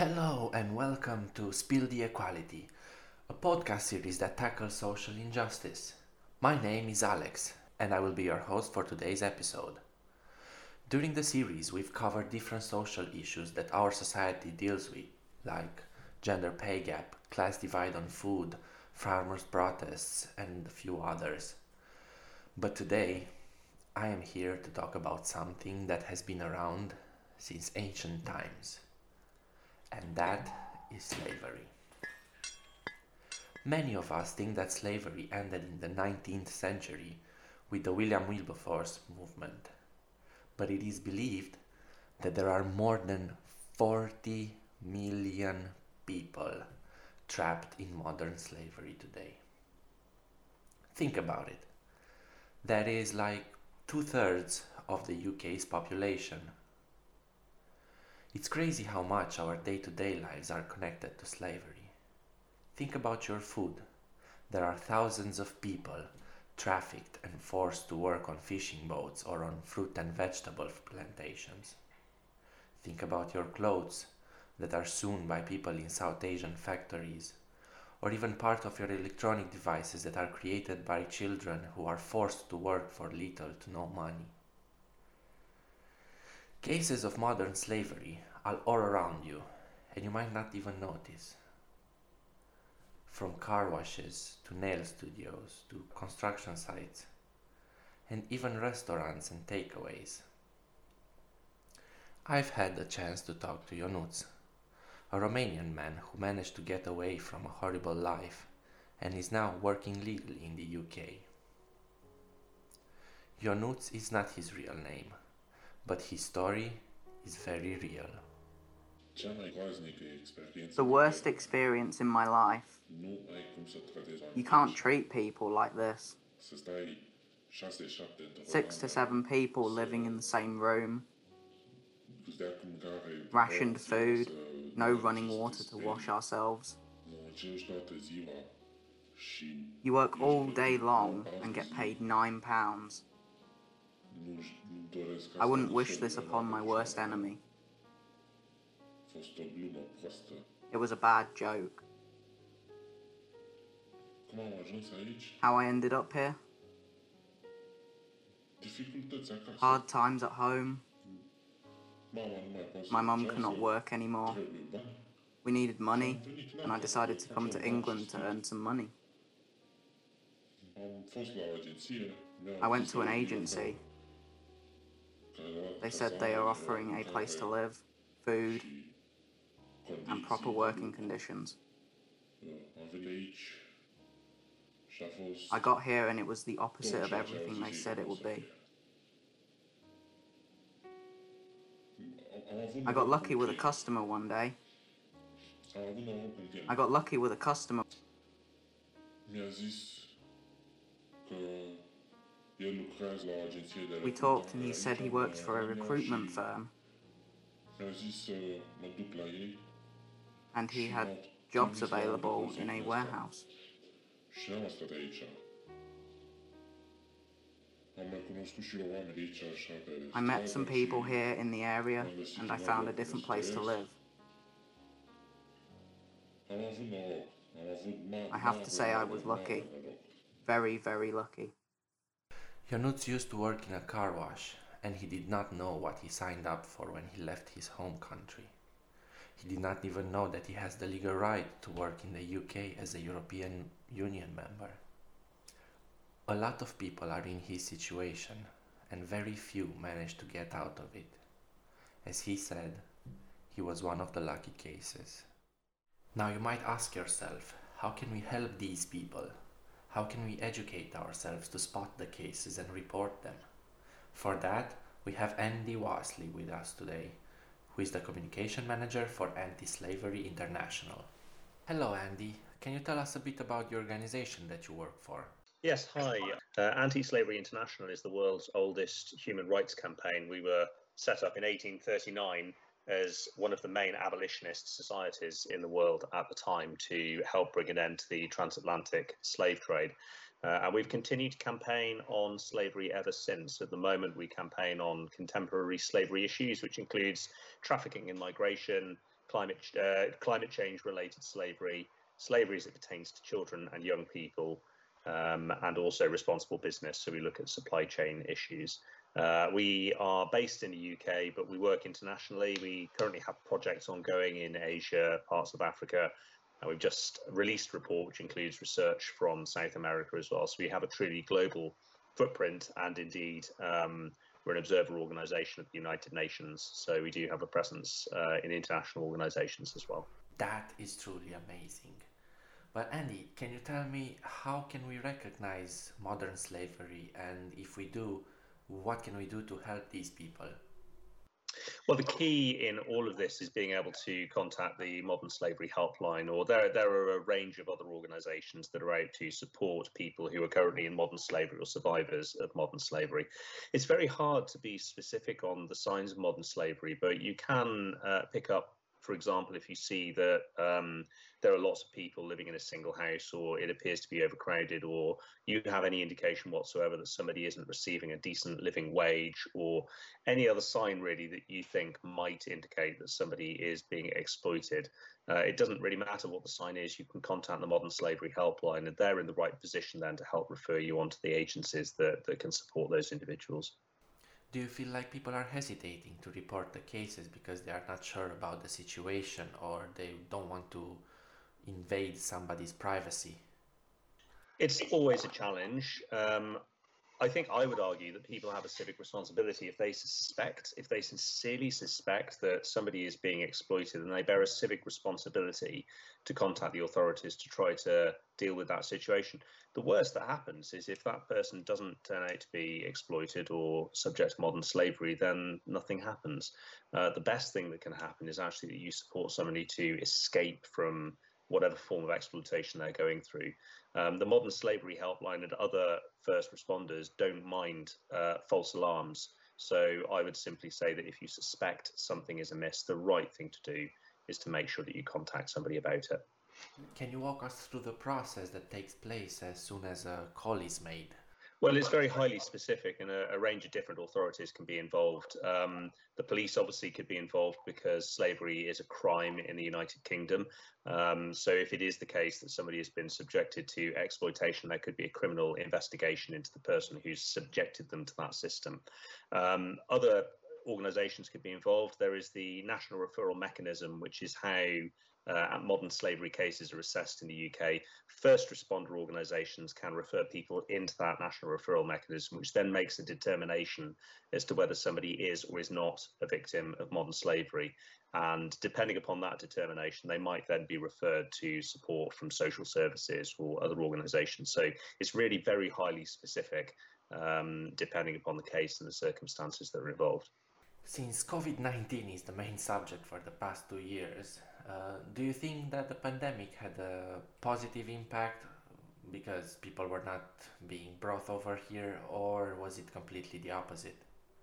Hello and welcome to Spill the Equality, a podcast series that tackles social injustice. My name is Alex and I will be your host for today's episode. During the series, we've covered different social issues that our society deals with, like gender pay gap, class divide on food, farmers' protests, and a few others. But today, I am here to talk about something that has been around since ancient times, and that is slavery. Many of us think that slavery ended in the 19th century with the William Wilberforce movement, but it is believed that there are more than 40 million people trapped in modern slavery today. Think about it. That is like two thirds of the UK's population. It's crazy how much our day to day lives are connected to slavery. Think about your food. There are thousands of people trafficked and forced to work on fishing boats or on fruit and vegetable plantations. Think about your clothes that are sewn by people in South Asian factories, or even part of your electronic devices that are created by children who are forced to work for little to no money. Cases of modern slavery are all around you, and you might not even notice. From car washes to nail studios to construction sites, and even restaurants and takeaways. I've had the chance to talk to Ionuț, a Romanian man who managed to get away from a horrible life and is now working legally in the UK. Ionuț is not his real name, but his story is very real. The worst experience in my life. You can't treat people like this. Six to seven people living in the same room. Rationed food, no running water to wash ourselves. You work all day long and get paid nine pounds. I wouldn't wish this upon my worst enemy. It was a bad joke. How I ended up here? Hard times at home. My mum could not work anymore. We needed money, and I decided to come to England to earn some money. I went to an agency. They said they are offering a place to live, food, and proper working conditions. I got here and it was the opposite of everything they said it would be. I got lucky with a customer one day. I got lucky with a customer. We talked and he said he worked for a recruitment firm. And he had jobs available in a warehouse. I met some people here in the area and I found a different place to live. I have to say I was lucky. Very, very lucky. Ionuț used to work in a car wash and he did not know what he signed up for when he left his home country. He did not even know that he has the legal right to work in the UK as a European Union member. A lot of people are in his situation, and very few manage to get out of it. As he said, he was one of the lucky cases. Now you might ask yourself, how can we help these people? How can we educate ourselves to spot the cases and report them? For that, we have Andy Wasley with us today, who is the communication manager for Anti Slavery International. Hello, Andy. Can you tell us a bit about the organization that you work for? Yes, hi. Uh, Anti Slavery International is the world's oldest human rights campaign. We were set up in 1839 as one of the main abolitionist societies in the world at the time to help bring an end to the transatlantic slave trade. Uh, and we've continued to campaign on slavery ever since. At the moment, we campaign on contemporary slavery issues, which includes trafficking in migration, climate uh, climate change related slavery, slavery as it pertains to children and young people, um, and also responsible business. So we look at supply chain issues. Uh, we are based in the UK, but we work internationally. We currently have projects ongoing in Asia, parts of Africa, and we've just released a report which includes research from South America as well. So we have a truly global footprint, and indeed, um, we're an observer organisation of the United Nations. So we do have a presence uh, in international organisations as well. That is truly amazing. But Andy, can you tell me how can we recognize modern slavery, and if we do, what can we do to help these people? Well, the key in all of this is being able to contact the Modern Slavery Helpline, or there, there are a range of other organisations that are out to support people who are currently in modern slavery or survivors of modern slavery. It's very hard to be specific on the signs of modern slavery, but you can uh, pick up for example, if you see that um, there are lots of people living in a single house, or it appears to be overcrowded, or you have any indication whatsoever that somebody isn't receiving a decent living wage, or any other sign really that you think might indicate that somebody is being exploited, uh, it doesn't really matter what the sign is. You can contact the Modern Slavery Helpline, and they're in the right position then to help refer you on to the agencies that, that can support those individuals. Do you feel like people are hesitating to report the cases because they are not sure about the situation or they don't want to invade somebody's privacy? It's always a challenge. Um, I think I would argue that people have a civic responsibility if they suspect, if they sincerely suspect that somebody is being exploited, and they bear a civic responsibility to contact the authorities to try to deal with that situation. The worst that happens is if that person doesn't turn out to be exploited or subject to modern slavery, then nothing happens. Uh, the best thing that can happen is actually that you support somebody to escape from whatever form of exploitation they're going through. Um, the modern slavery helpline and other first responders don't mind uh, false alarms. So I would simply say that if you suspect something is amiss, the right thing to do is to make sure that you contact somebody about it. Can you walk us through the process that takes place as soon as a call is made? Well, it's very highly specific, and a, a range of different authorities can be involved. Um, the police obviously could be involved because slavery is a crime in the United Kingdom. Um, so, if it is the case that somebody has been subjected to exploitation, there could be a criminal investigation into the person who's subjected them to that system. Um, other organisations could be involved. There is the National Referral Mechanism, which is how uh, modern slavery cases are assessed in the UK, first responder organisations can refer people into that national referral mechanism, which then makes a determination as to whether somebody is or is not a victim of modern slavery. And depending upon that determination, they might then be referred to support from social services or other organisations. So it's really very highly specific, um, depending upon the case and the circumstances that are involved. Since COVID 19 is the main subject for the past two years, uh, do you think that the pandemic had a positive impact because people were not being brought over here, or was it completely the opposite?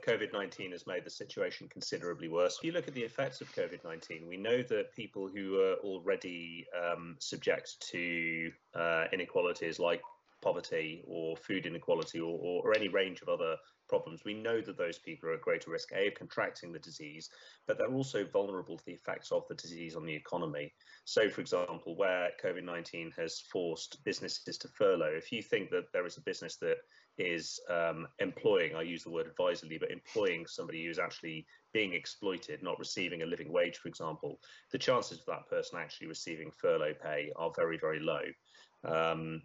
COVID 19 has made the situation considerably worse. If you look at the effects of COVID 19, we know that people who are already um, subject to uh, inequalities like poverty or food inequality or, or, or, any range of other problems, we know that those people are at greater risk, A, of contracting the disease, but they're also vulnerable to the effects of the disease on the economy. So, for example, where COVID 19 has forced businesses to furlough, if you think that there is a business that is um, employing, I use the word advisedly, but employing somebody who's actually being exploited, not receiving a living wage, for example, the chances of that person actually receiving furlough pay are very, very low. Um,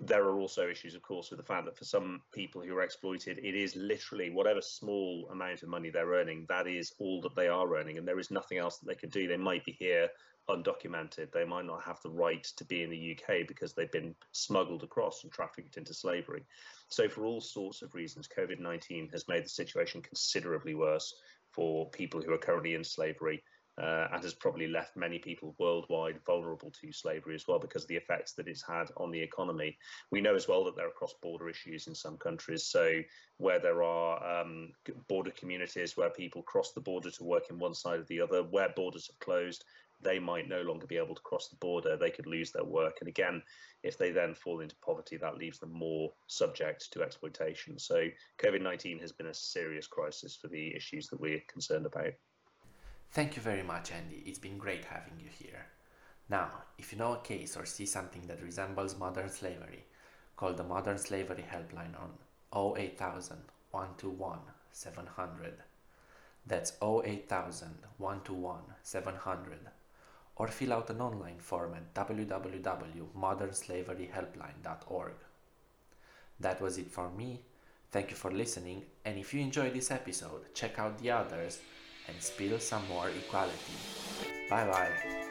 there are also issues, of course, with the fact that for some people who are exploited, it is literally whatever small amount of money they're earning, that is all that they are earning, and there is nothing else that they can do. They might be here undocumented. They might not have the right to be in the UK because they've been smuggled across and trafficked into slavery. So, for all sorts of reasons, COVID 19 has made the situation considerably worse for people who are currently in slavery uh, and has probably left many people worldwide vulnerable to slavery as well because of the effects that it's had on the economy. We know as well that there are cross border issues in some countries. So, where there are um, border communities where people cross the border to work in one side or the other, where borders are closed, they might no longer be able to cross the border. They could lose their work. And again, if they then fall into poverty, that leaves them more subject to exploitation. So, COVID 19 has been a serious crisis for the issues that we're concerned about. Thank you very much, Andy. It's been great having you here. Now, if you know a case or see something that resembles modern slavery, call the Modern Slavery Helpline on 08000 121 700. That's 08000 121 700. Or fill out an online form at www.modernslaveryhelpline.org. That was it for me. Thank you for listening, and if you enjoyed this episode, check out the others and spill some more equality. Bye bye.